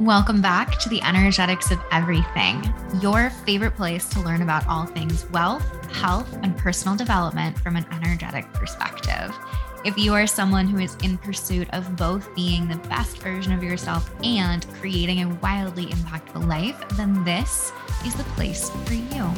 Welcome back to the Energetics of Everything, your favorite place to learn about all things wealth, health, and personal development from an energetic perspective. If you are someone who is in pursuit of both being the best version of yourself and creating a wildly impactful life, then this is the place for you.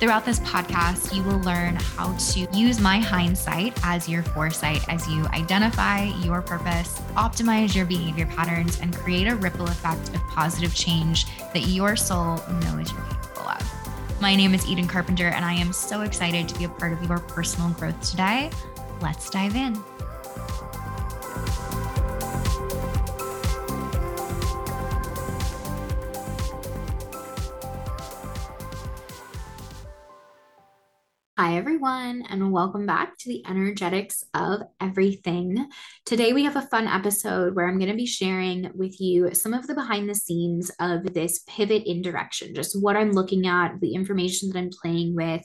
Throughout this podcast, you will learn how to use my hindsight as your foresight as you identify your purpose, optimize your behavior patterns, and create a ripple effect of positive change that your soul knows you're capable of. My name is Eden Carpenter, and I am so excited to be a part of your personal growth today. Let's dive in. Hi, everyone, and welcome back to the Energetics of Everything. Today, we have a fun episode where I'm going to be sharing with you some of the behind the scenes of this pivot in direction, just what I'm looking at, the information that I'm playing with,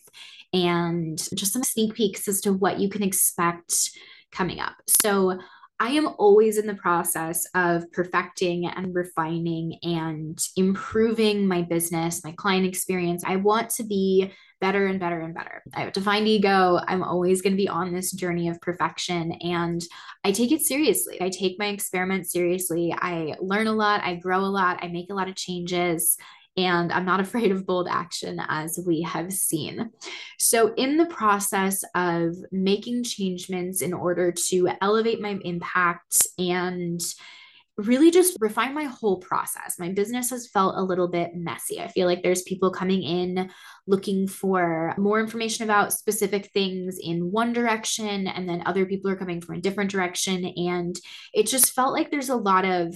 and just some sneak peeks as to what you can expect coming up. So, I am always in the process of perfecting and refining and improving my business, my client experience. I want to be better and better and better. I have defined ego. I'm always going to be on this journey of perfection and I take it seriously. I take my experiments seriously. I learn a lot, I grow a lot, I make a lot of changes. And I'm not afraid of bold action, as we have seen. So, in the process of making changements in order to elevate my impact and really just refine my whole process. My business has felt a little bit messy. I feel like there's people coming in looking for more information about specific things in one direction, and then other people are coming from a different direction. And it just felt like there's a lot of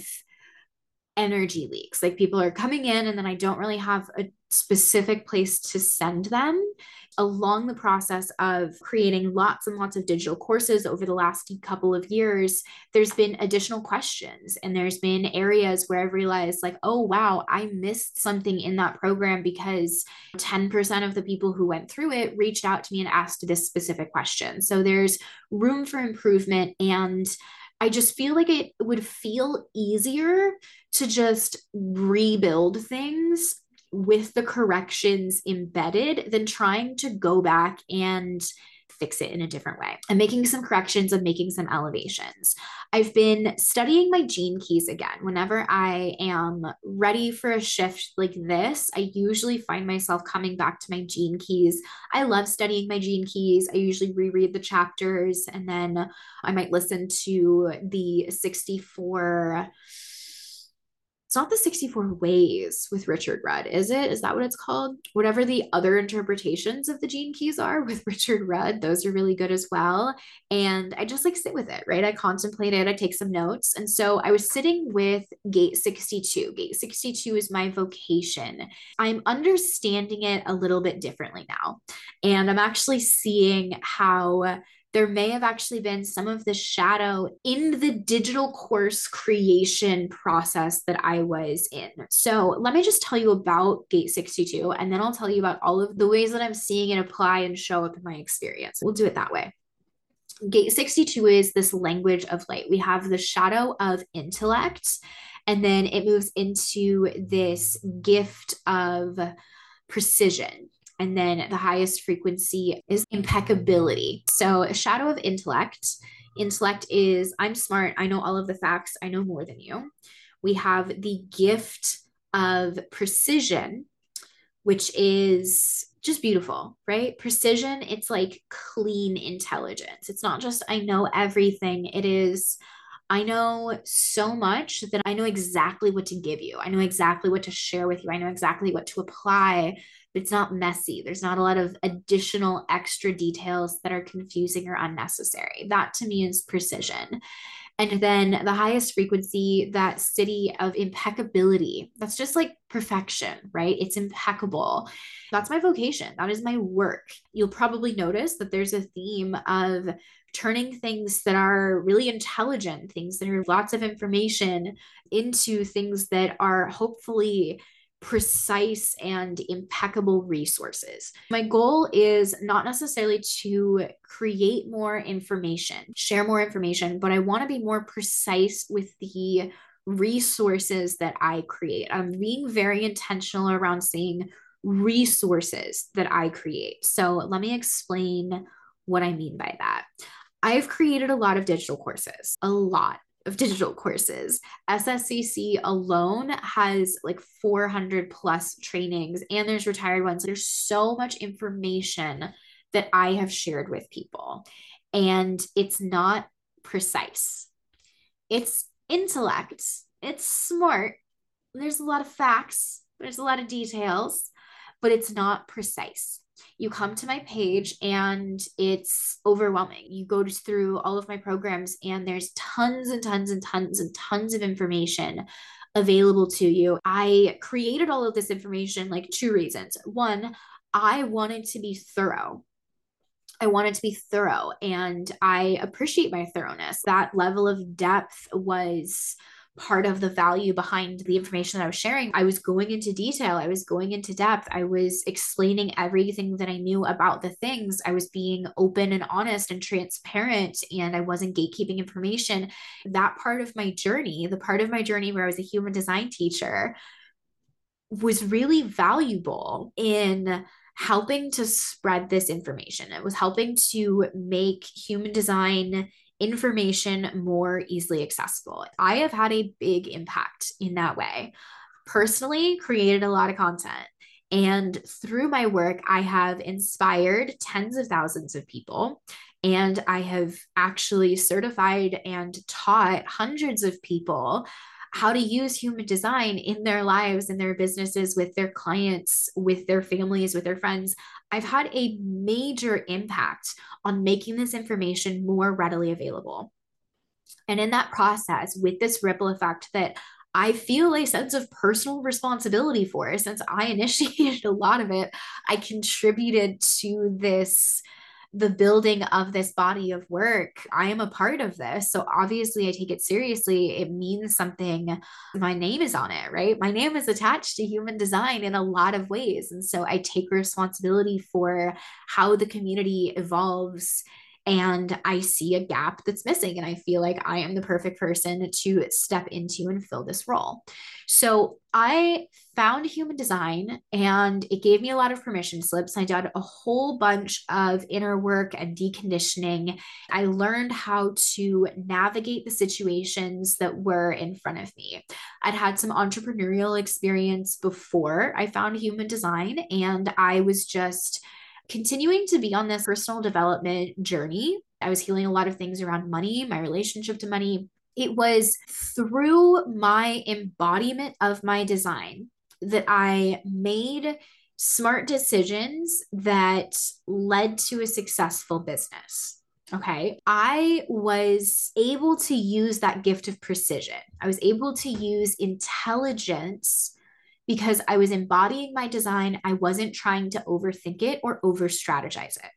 energy leaks. Like people are coming in, and then I don't really have a specific place to send them. Along the process of creating lots and lots of digital courses over the last couple of years, there's been additional questions, and there's been areas where I've realized, like, oh, wow, I missed something in that program because 10% of the people who went through it reached out to me and asked this specific question. So there's room for improvement. And I just feel like it would feel easier to just rebuild things with the corrections embedded than trying to go back and fix it in a different way. I'm making some corrections, I'm making some elevations. I've been studying my gene keys again. Whenever I am ready for a shift like this, I usually find myself coming back to my gene keys. I love studying my gene keys. I usually reread the chapters and then I might listen to the 64 it's not the 64 ways with Richard Rudd, is it? Is that what it's called? Whatever the other interpretations of the gene keys are with Richard Rudd, those are really good as well. And I just like sit with it, right? I contemplate it, I take some notes. And so I was sitting with Gate 62. Gate 62 is my vocation. I'm understanding it a little bit differently now. And I'm actually seeing how there may have actually been some of the shadow in the digital course creation process that I was in. So, let me just tell you about Gate 62, and then I'll tell you about all of the ways that I'm seeing it apply and show up in my experience. We'll do it that way. Gate 62 is this language of light. We have the shadow of intellect, and then it moves into this gift of precision. And then the highest frequency is impeccability. So, a shadow of intellect. Intellect is I'm smart, I know all of the facts, I know more than you. We have the gift of precision, which is just beautiful, right? Precision, it's like clean intelligence. It's not just I know everything, it is I know so much that I know exactly what to give you. I know exactly what to share with you. I know exactly what to apply it's not messy. There's not a lot of additional extra details that are confusing or unnecessary. That to me is precision. And then the highest frequency, that siddhi of impeccability. That's just like perfection, right? It's impeccable. That's my vocation. That is my work. You'll probably notice that there's a theme of turning things that are really intelligent, things that are lots of information, into things that are hopefully precise and impeccable resources. My goal is not necessarily to create more information, share more information, but I want to be more precise with the resources that I create. I'm being very intentional around saying resources that I create. So let me explain what I mean by that. I've created a lot of digital courses, a lot of digital courses. SSCC alone has like 400 plus trainings, and there's retired ones. There's so much information that I have shared with people, and it's not precise. It's intellect, it's smart. There's a lot of facts, there's a lot of details, but it's not precise you come to my page and it's overwhelming. You go through all of my programs and there's tons and tons and tons and tons of information available to you. I created all of this information like two reasons. One, I wanted to be thorough. I wanted to be thorough and I appreciate my thoroughness. That level of depth was part of the value behind the information that I was sharing. I was going into detail, I was going into depth, I was explaining everything that I knew about the things. I was being open and honest and transparent, and I wasn't gatekeeping information. That part of my journey, the part of my journey where I was a human design teacher, was really valuable in helping to spread this information. It was helping to make human design information more easily accessible. I have had a big impact in that way. Personally, created a lot of content. And through my work, I have inspired tens of thousands of people. And I have actually certified and taught hundreds of people how to use human design in their lives, in their businesses, with their clients, with their families, with their friends. I've had a major impact on making this information more readily available. And in that process, with this ripple effect that I feel a sense of personal responsibility for, since I initiated a lot of it, I contributed to this the building of this body of work. I am a part of this. So obviously, I take it seriously. It means something. My name is on it, right? My name is attached to human design in a lot of ways. And so I take responsibility for how the community evolves and I see a gap that's missing. And I feel like I am the perfect person to step into and fill this role. So I found human design and it gave me a lot of permission slips. I did a whole bunch of inner work and deconditioning. I learned how to navigate the situations that were in front of me. I'd had some entrepreneurial experience before I found human design, and I was just continuing to be on this personal development journey. I was healing a lot of things around money, my relationship to money. It was through my embodiment of my design that I made smart decisions that led to a successful business. Okay. I was able to use that gift of precision. I was able to use intelligence because I was embodying my design. I wasn't trying to overthink it or over strategize it.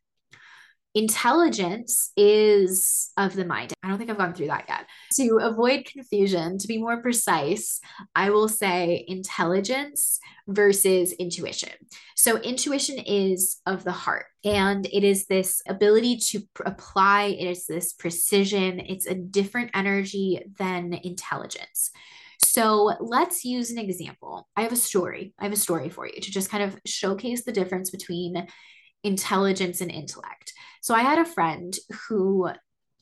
Intelligence is of the mind. I don't think I've gone through that yet. To avoid confusion, to be more precise, I will say intelligence versus intuition. So, intuition is of the heart, and it is this ability to pr- apply, it is this precision, it's a different energy than intelligence. So let's use an example. I have a story. I have a story for you to just kind of showcase the difference between intelligence and intellect. So I had a friend who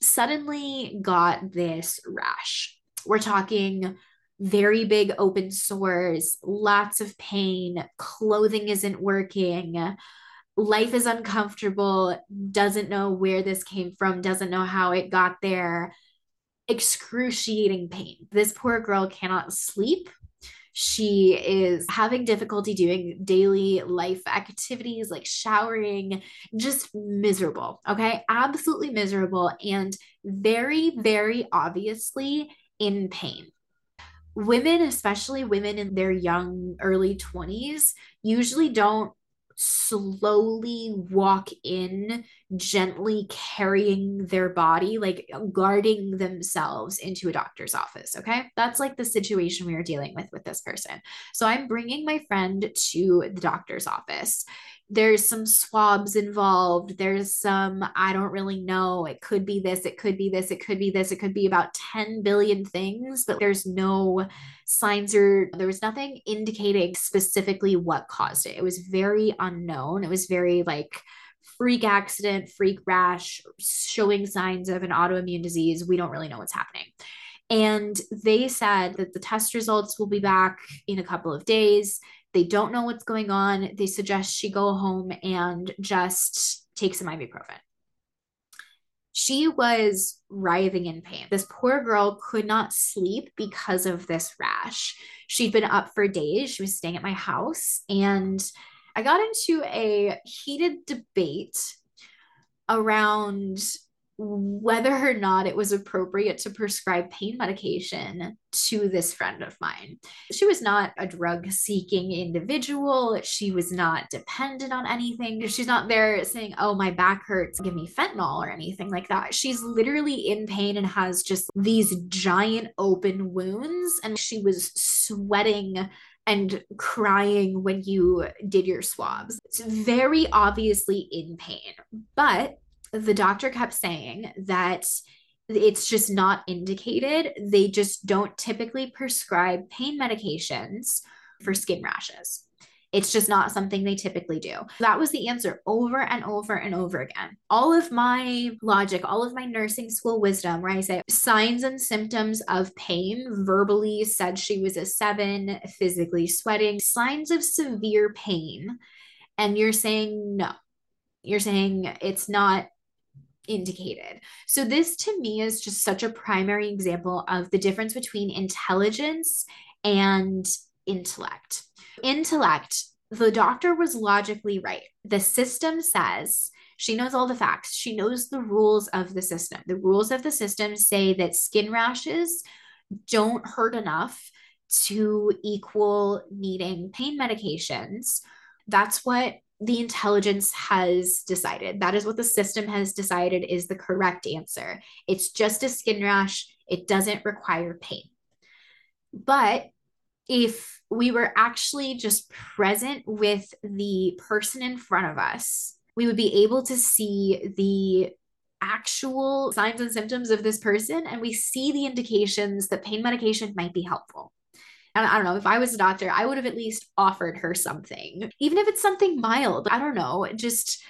suddenly got this rash. We're talking very big open sores, lots of pain, clothing isn't working, life is uncomfortable, doesn't know where this came from, doesn't know how it got there excruciating pain. This poor girl cannot sleep. She is having difficulty doing daily life activities like showering, just miserable. Okay. Absolutely miserable and very, very obviously in pain. Women, especially women in their young, early 20s, usually don't slowly walk in, gently carrying their body, like guarding themselves into a doctor's office. Okay. That's like the situation we are dealing with with this person. So I'm bringing my friend to the doctor's office. There's some swabs involved. There's some, I don't really know. It could be this, it could be this, it could be this, it could be about 10 billion things, but there's no signs or there was nothing indicating specifically what caused it. It was very unknown. It was very like, freak accident, freak rash, showing signs of an autoimmune disease. We don't really know what's happening. And they said that the test results will be back in a couple of days. They don't know what's going on. They suggest she go home and just take some ibuprofen. She was writhing in pain. This poor girl could not sleep because of this rash. She'd been up for days. She was staying at my house and I got into a heated debate around whether or not it was appropriate to prescribe pain medication to this friend of mine. She was not a drug seeking individual. She was not dependent on anything. She's not there saying, Oh, my back hurts, give me fentanyl or anything like that. She's literally in pain and has just these giant open wounds. And she was sweating and crying when you did your swabs. It's very obviously in pain, but the doctor kept saying that it's just not indicated. They just don't typically prescribe pain medications for skin rashes. It's just not something they typically do. That was the answer over and over and over again. All of my logic, all of my nursing school wisdom, where I say signs and symptoms of pain, verbally said she was a seven, physically sweating, signs of severe pain. And you're saying no. You're saying it's not indicated. So, this to me is just such a primary example of the difference between intelligence and intellect intellect, the doctor was logically right. The system says she knows all the facts. She knows the rules of the system. The rules of the system say that skin rashes don't hurt enough to equal needing pain medications. That's what the intelligence has decided. That is what the system has decided is the correct answer. It's just a skin rash, it doesn't require pain. But if we were actually just present with the person in front of us, we would be able to see the actual signs and symptoms of this person and we see the indications that pain medication might be helpful. And I don't know, if I was a doctor, I would have at least offered her something, even if it's something mild. I don't know, just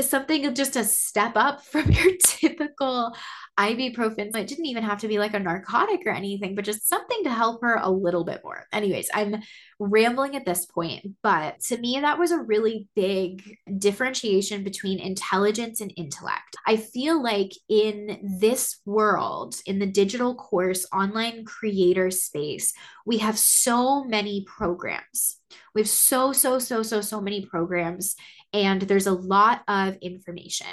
something just a step up from your typical ibuprofen. It didn't even have to be like a narcotic or anything, but just something to help her a little bit more. Anyways, I'm rambling at this point, but to me, that was a really big differentiation between intelligence and intellect. I feel like in this world, in the digital course, online creator space, we have so many programs. We have so, so, so, so, so many programs and there's a lot of information.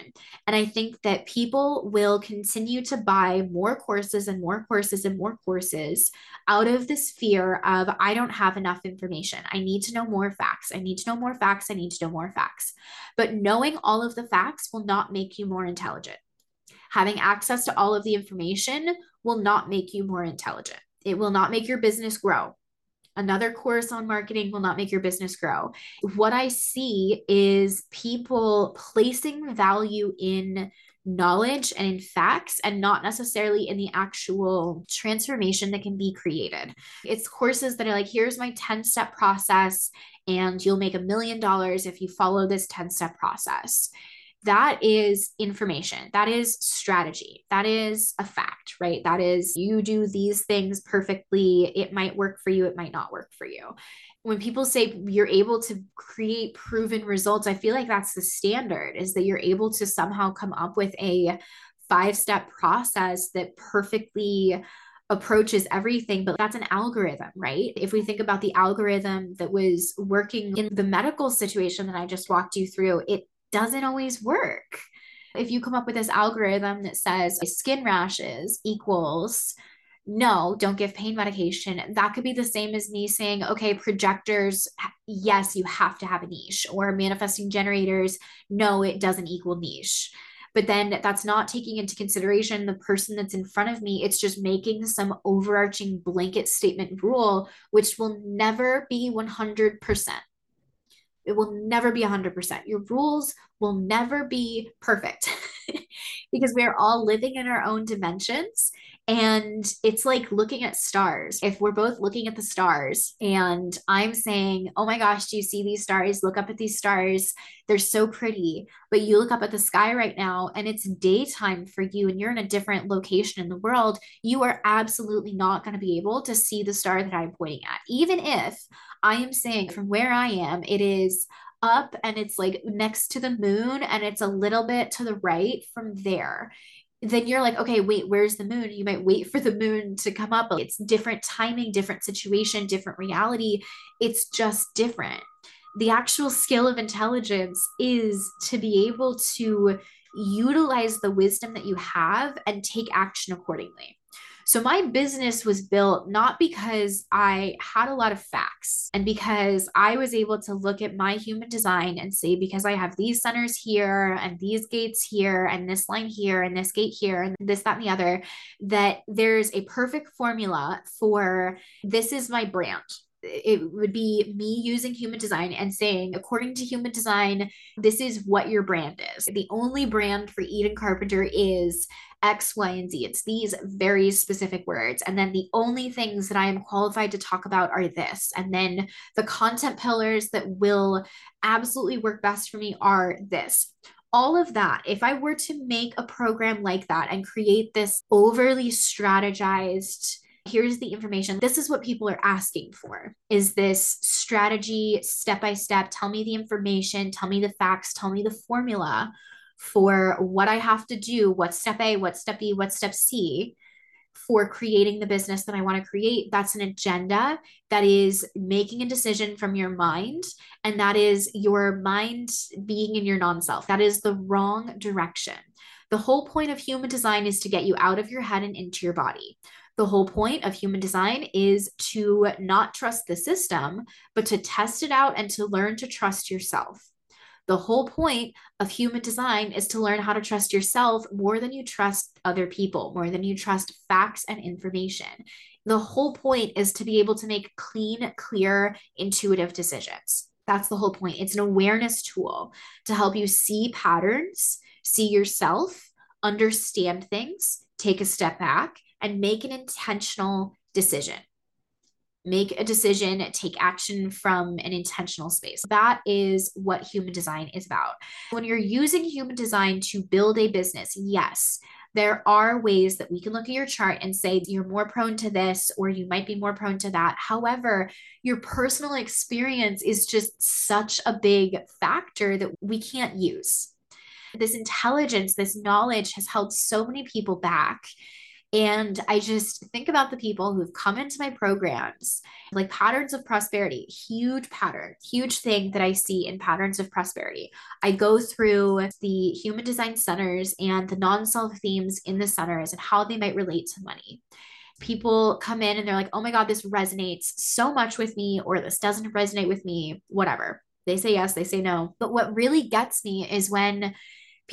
And I think that people will continue to buy more courses and more courses and more courses out of this fear of, I don't have enough information. I need to know more facts. I need to know more facts. I need to know more facts. But knowing all of the facts will not make you more intelligent. Having access to all of the information will not make you more intelligent. It will not make your business grow another course on marketing will not make your business grow. What I see is people placing value in knowledge and in facts and not necessarily in the actual transformation that can be created. It's courses that are like, here's my 10 step process, and you'll make a million dollars if you follow this 10 step process that is information. That is strategy. That is a fact right? That is you do these things perfectly. It might work for you. It might not work for you. When people say you're able to create proven results i feel like that's the standard is that you're able to somehow come up with a five step process that perfectly approaches everything, but that's an algorithm, right? If we think about the algorithm that was working in the medical situation that I just walked you through, it doesn't always work. If you come up with this algorithm that says skin rashes equals no, don't give pain medication. That could be the same as me saying, okay, projectors, yes, you have to have a niche, or manifesting generators, no, it doesn't equal niche. But then that's not taking into consideration the person that's in front of me. It's just making some overarching blanket statement rule, which will never be 100%. It will never be 100%. Your rules will never be perfect because we're all living in our own dimensions. And it's like looking at stars. If we're both looking at the stars and I'm saying, Oh my gosh, do you see these stars? Look up at these stars. They're so pretty. But you look up at the sky right now and it's daytime for you and you're in a different location in the world. You are absolutely not going to be able to see the star that I'm pointing at. Even if I am saying from where I am, it is up and it's like next to the moon and it's a little bit to the right from there then you're like, okay, wait, where's the moon? You might wait for the moon to come up. It's different timing, different situation, different reality. It's just different. The actual skill of intelligence is to be able to utilize the wisdom that you have and take action accordingly. So my business was built not because I had a lot of facts and because I was able to look at my human design and say, because I have these centers here and these gates here and this line here and this gate here and this, that, and the other, that there's a perfect formula for this is my brand it would be me using human design and saying, according to human design, this is what your brand is. The only brand for Eden Carpenter is X, Y, and Z. It's these very specific words. And then the only things that I am qualified to talk about are this. And then the content pillars that will absolutely work best for me are this all of that, if I were to make a program like that and create this overly strategized here's the information. This is what people are asking for. Is this strategy step by step? Tell me the information, tell me the facts, tell me the formula for what I have to do, what's step A, what's step B, what's step C for creating the business that I want to create. That's an agenda that is making a decision from your mind. And that is your mind being in your non self. That is the wrong direction. The whole point of human design is to get you out of your head and into your body. The whole point of human design is to not trust the system, but to test it out and to learn to trust yourself. The whole point of human design is to learn how to trust yourself more than you trust other people, more than you trust facts and information. The whole point is to be able to make clean, clear, intuitive decisions. That's the whole point. It's an awareness tool to help you see patterns, see yourself, understand things, take a step back, and make an intentional decision. Make a decision, take action from an intentional space. That is what human design is about. When you're using human design to build a business, yes, there are ways that we can look at your chart and say you're more prone to this or you might be more prone to that. However, your personal experience is just such a big factor that we can't use. This intelligence, this knowledge has held so many people back and I just think about the people who've come into my programs, like patterns of prosperity, huge pattern, huge thing that I see in patterns of prosperity. I go through the human design centers and the non self themes in the centers and how they might relate to money. People come in and they're like, oh my God, this resonates so much with me, or this doesn't resonate with me, whatever. They say yes, they say no. But what really gets me is when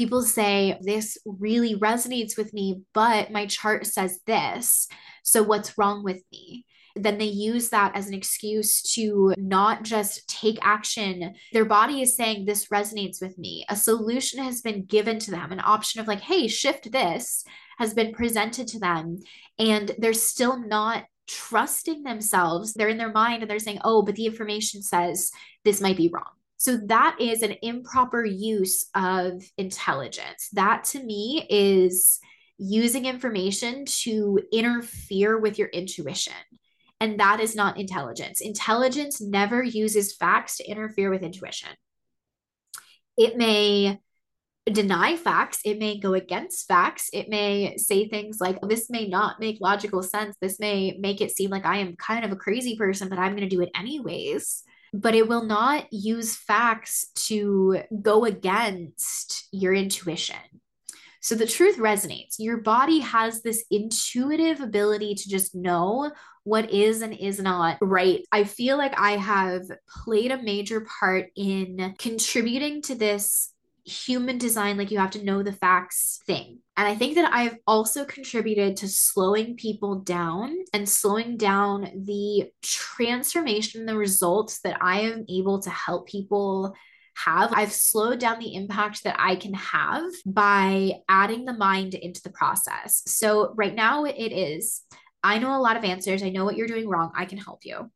people say, This really resonates with me, but my chart says this. So what's wrong with me? Then they use that as an excuse to not just take action. Their body is saying, This resonates with me. A solution has been given to them, an option of like, Hey, shift this has been presented to them. And they're still not trusting themselves. They're in their mind and they're saying, Oh, but the information says this might be wrong. So that is an improper use of intelligence. That to me is using information to interfere with your intuition. And that is not intelligence. Intelligence never uses facts to interfere with intuition. It may deny facts, it may go against facts, it may say things like, This may not make logical sense. This may make it seem like I am kind of a crazy person, but I'm going to do it anyways but it will not use facts to go against your intuition. So the truth resonates. Your body has this intuitive ability to just know what is and is not right. I feel like I have played a major part in contributing to this human design, like you have to know the facts thing. And I think that I've also contributed to slowing people down and slowing down the transformation, the results that I am able to help people have. I've slowed down the impact that I can have by adding the mind into the process. So, right now, it is I know a lot of answers. I know what you're doing wrong. I can help you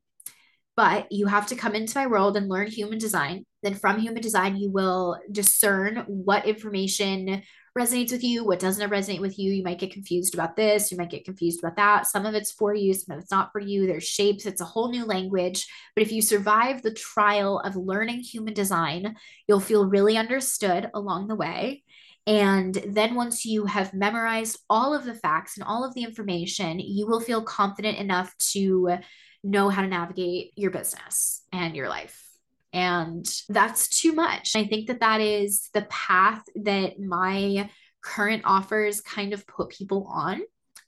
but you have to come into my world and learn human design. Then from human design, you will discern what information resonates with you, what doesn't resonate with you. You might get confused about this, you might get confused about that. Some of it's for you, some of it's not for you. There's shapes, it's a whole new language. But if you survive the trial of learning human design, you'll feel really understood along the way. And then once you have memorized all of the facts and all of the information, you will feel confident enough to know how to navigate your business and your life. And that's too much. I think that that is the path that my current offers kind of put people on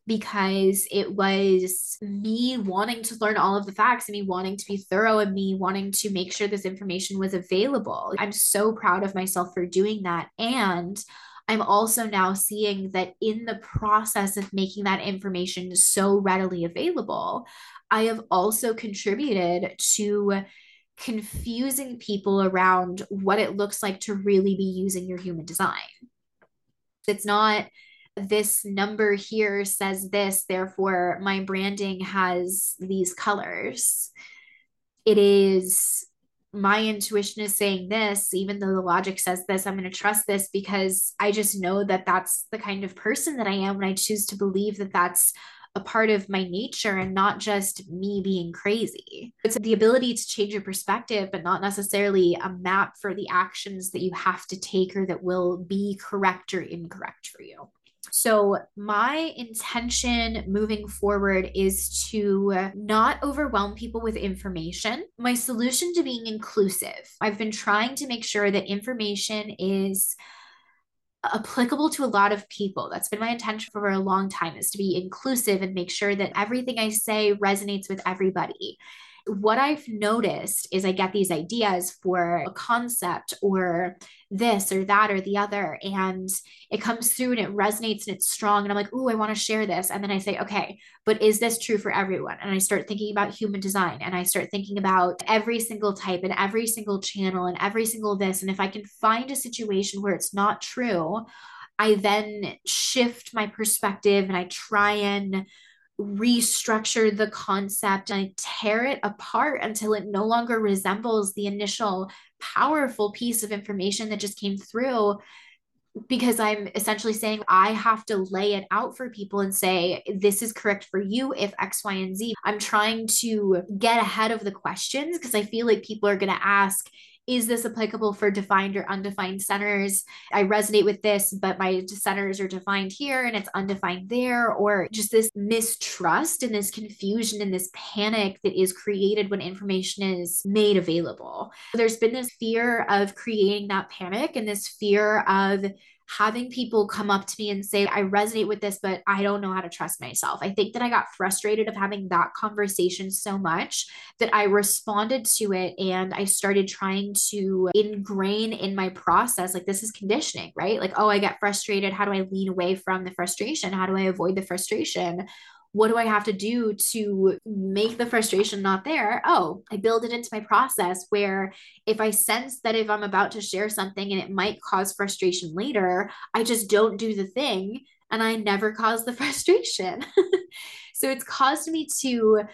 because it was me wanting to learn all of the facts and me wanting to be thorough and me wanting to make sure this information was available. I'm so proud of myself for doing that. And I'm also now seeing that in the process of making that information so readily available, I have also contributed to confusing people around what it looks like to really be using your human design. It's not this number here says this, therefore my branding has these colors. It is my intuition is saying this, even though the logic says this, I'm going to trust this because I just know that that's the kind of person that I am. And I choose to believe that that's a part of my nature and not just me being crazy. It's the ability to change your perspective, but not necessarily a map for the actions that you have to take or that will be correct or incorrect for you. So, my intention moving forward is to not overwhelm people with information. My solution to being inclusive, I've been trying to make sure that information is applicable to a lot of people. That's been my intention for a long time is to be inclusive and make sure that everything I say resonates with everybody what I've noticed is I get these ideas for a concept or this or that or the other, and it comes through and it resonates and it's strong. And I'm like, oh, I want to share this. And then I say, okay, but is this true for everyone? And I start thinking about human design and I start thinking about every single type and every single channel and every single this. And if I can find a situation where it's not true, I then shift my perspective and I try and restructure the concept and I tear it apart until it no longer resembles the initial powerful piece of information that just came through because I'm essentially saying I have to lay it out for people and say, this is correct for you if X, Y, and Z. I'm trying to get ahead of the questions because I feel like people are going to ask, is this applicable for defined or undefined centers? I resonate with this, but my centers are defined here and it's undefined there, or just this mistrust and this confusion and this panic that is created when information is made available. There's been this fear of creating that panic and this fear of having people come up to me and say, I resonate with this, but I don't know how to trust myself. I think that I got frustrated of having that conversation so much that I responded to it and I started trying to ingrain in my process like this is conditioning, right? Like, oh, I get frustrated. How do I lean away from the frustration? How do I avoid the frustration? What do I have to do to make the frustration not there? Oh, I build it into my process where if I sense that if I'm about to share something and it might cause frustration later, I just don't do the thing and I never cause the frustration. so it's caused me to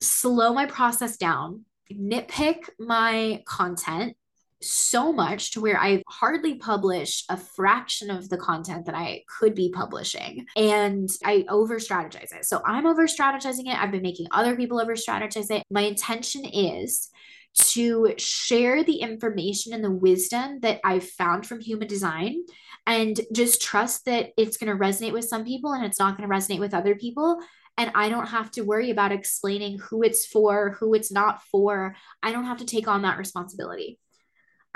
slow my process down, nitpick my content, so much to where I hardly publish a fraction of the content that I could be publishing. And I over strategize it. So I'm over strategizing it. I've been making other people over strategize it. My intention is to share the information and the wisdom that I've found from human design and just trust that it's going to resonate with some people and it's not going to resonate with other people. And I don't have to worry about explaining who it's for, who it's not for. I don't have to take on that responsibility.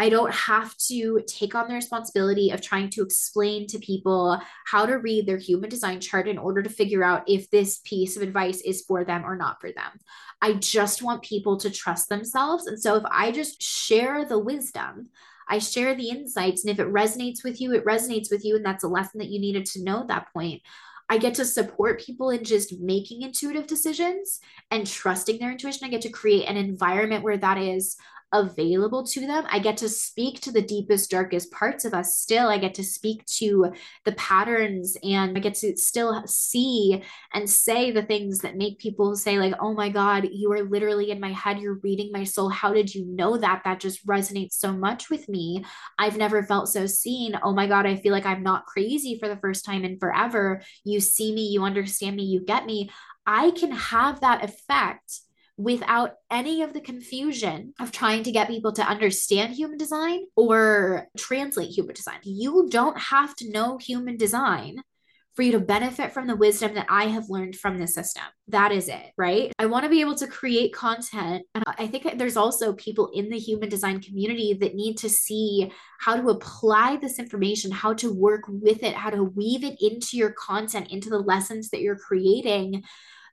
I don't have to take on the responsibility of trying to explain to people how to read their human design chart in order to figure out if this piece of advice is for them or not for them. I just want people to trust themselves. And so if I just share the wisdom, I share the insights. And if it resonates with you, it resonates with you. And that's a lesson that you needed to know at that point. I get to support people in just making intuitive decisions and trusting their intuition. I get to create an environment where that is available to them. I get to speak to the deepest, darkest parts of us still. I get to speak to the patterns and I get to still see and say the things that make people say, like, oh my God, you are literally in my head. You're reading my soul. How did you know that? That just resonates so much with me. I've never felt so seen. Oh my God, I feel like I'm not crazy for the first time in forever. You see me, you understand me, you get me. I can have that effect without any of the confusion of trying to get people to understand human design or translate human design. You don't have to know human design for you to benefit from the wisdom that I have learned from the system. That is it, right? I want to be able to create content. And I think there's also people in the human design community that need to see how to apply this information, how to work with it, how to weave it into your content, into the lessons that you're creating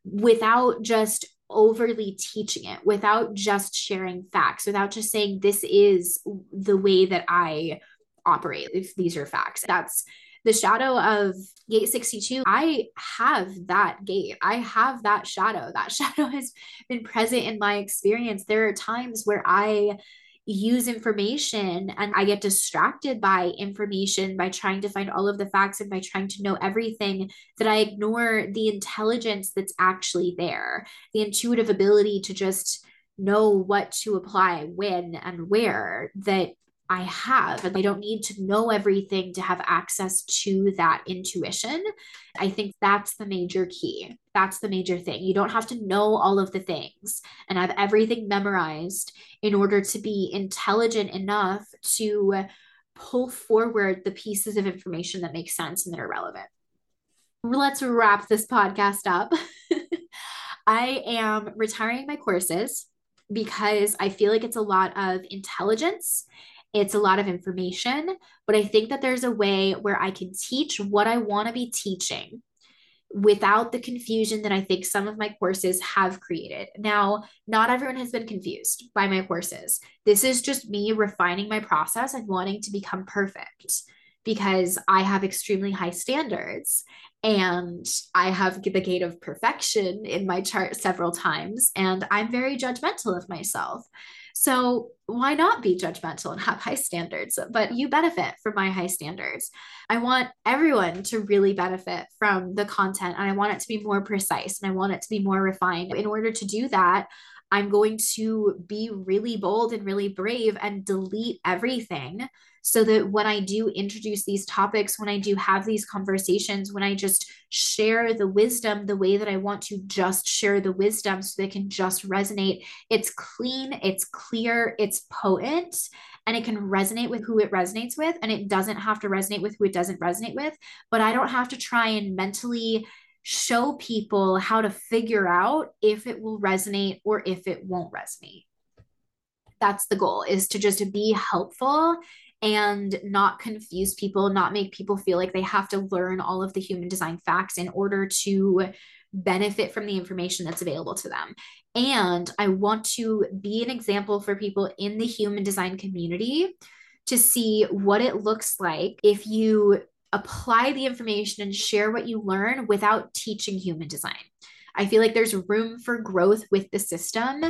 without just overly teaching it without just sharing facts, without just saying, this is the way that I operate, if these are facts. That's the shadow of gate 62 i have that gate. I have that shadow. That shadow has been present in my experience. There are times where i use information and I get distracted by information by trying to find all of the facts and by trying to know everything that I ignore the intelligence that's actually there, the intuitive ability to just know what to apply when and where that I have. And I don't need to know everything to have access to that intuition. I think that's the major key. That's the major thing. You don't have to know all of the things and have everything memorized in order to be intelligent enough to pull forward the pieces of information that make sense and that are relevant. Let's wrap this podcast up. I am retiring my courses because I feel like it's a lot of intelligence it's a lot of information, but I think that there's a way where I can teach what I want to be teaching without the confusion that I think some of my courses have created. Now, not everyone has been confused by my courses. This is just me refining my process and wanting to become perfect because I have extremely high standards and I have the gate of perfection in my chart several times, and I'm very judgmental of myself. So why not be judgmental and have high standards? But you benefit from my high standards. I want everyone to really benefit from the content and I want it to be more precise and I want it to be more refined. In order to do that, I'm going to be really bold and really brave and delete everything so that when I do introduce these topics, when I do have these conversations, when I just share the wisdom the way that I want to just share the wisdom so they can just resonate, it's clean, it's clear, it's potent, and it can resonate with who it resonates with. And it doesn't have to resonate with who it doesn't resonate with. But I don't have to try and mentally show people how to figure out if it will resonate or if it won't resonate. That's the goal is to just be helpful and not confuse people, not make people feel like they have to learn all of the human design facts in order to benefit from the information that's available to them. And I want to be an example for people in the human design community to see what it looks like if you apply the information and share what you learn without teaching human design. I feel like there's room for growth with the system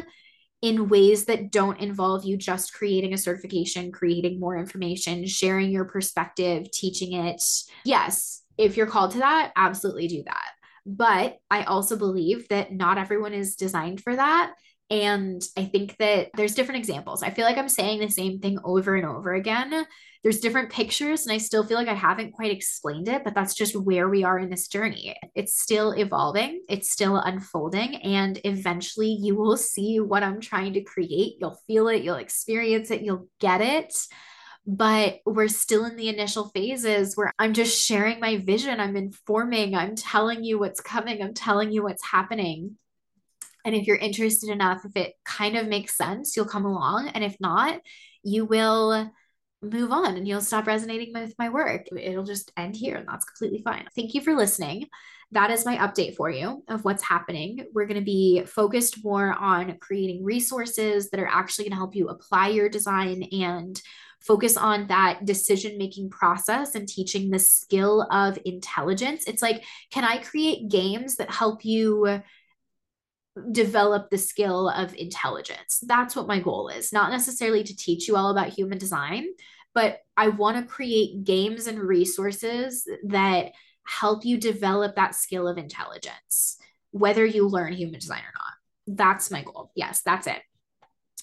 in ways that don't involve you just creating a certification, creating more information, sharing your perspective, teaching it. Yes, if you're called to that, absolutely do that. But I also believe that not everyone is designed for that. And I think that there's different examples. I feel like I'm saying the same thing over and over again. There's different pictures, and I still feel like I haven't quite explained it, but that's just where we are in this journey. It's still evolving, it's still unfolding, and eventually you will see what I'm trying to create. You'll feel it, you'll experience it, you'll get it but we're still in the initial phases where I'm just sharing my vision. I'm informing, I'm telling you what's coming, I'm telling you what's happening. And if you're interested enough, if it kind of makes sense, you'll come along. And if not, you will move on and you'll stop resonating with my work. It'll just end here, and that's completely fine. Thank you for listening. That is my update for you of what's happening. We're going to be focused more on creating resources that are actually going to help you apply your design and focus on that decision making process and teaching the skill of intelligence. It's like, can I create games that help you? Develop the skill of intelligence. That's what my goal is, not necessarily to teach you all about human design, but I want to create games and resources that help you develop that skill of intelligence, whether you learn human design or not. That's my goal. Yes, that's it.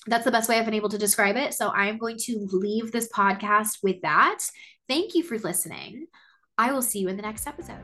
That's the best way I've been able to describe it. So I'm going to leave this podcast with that. Thank you for listening. I will see you in the next episode.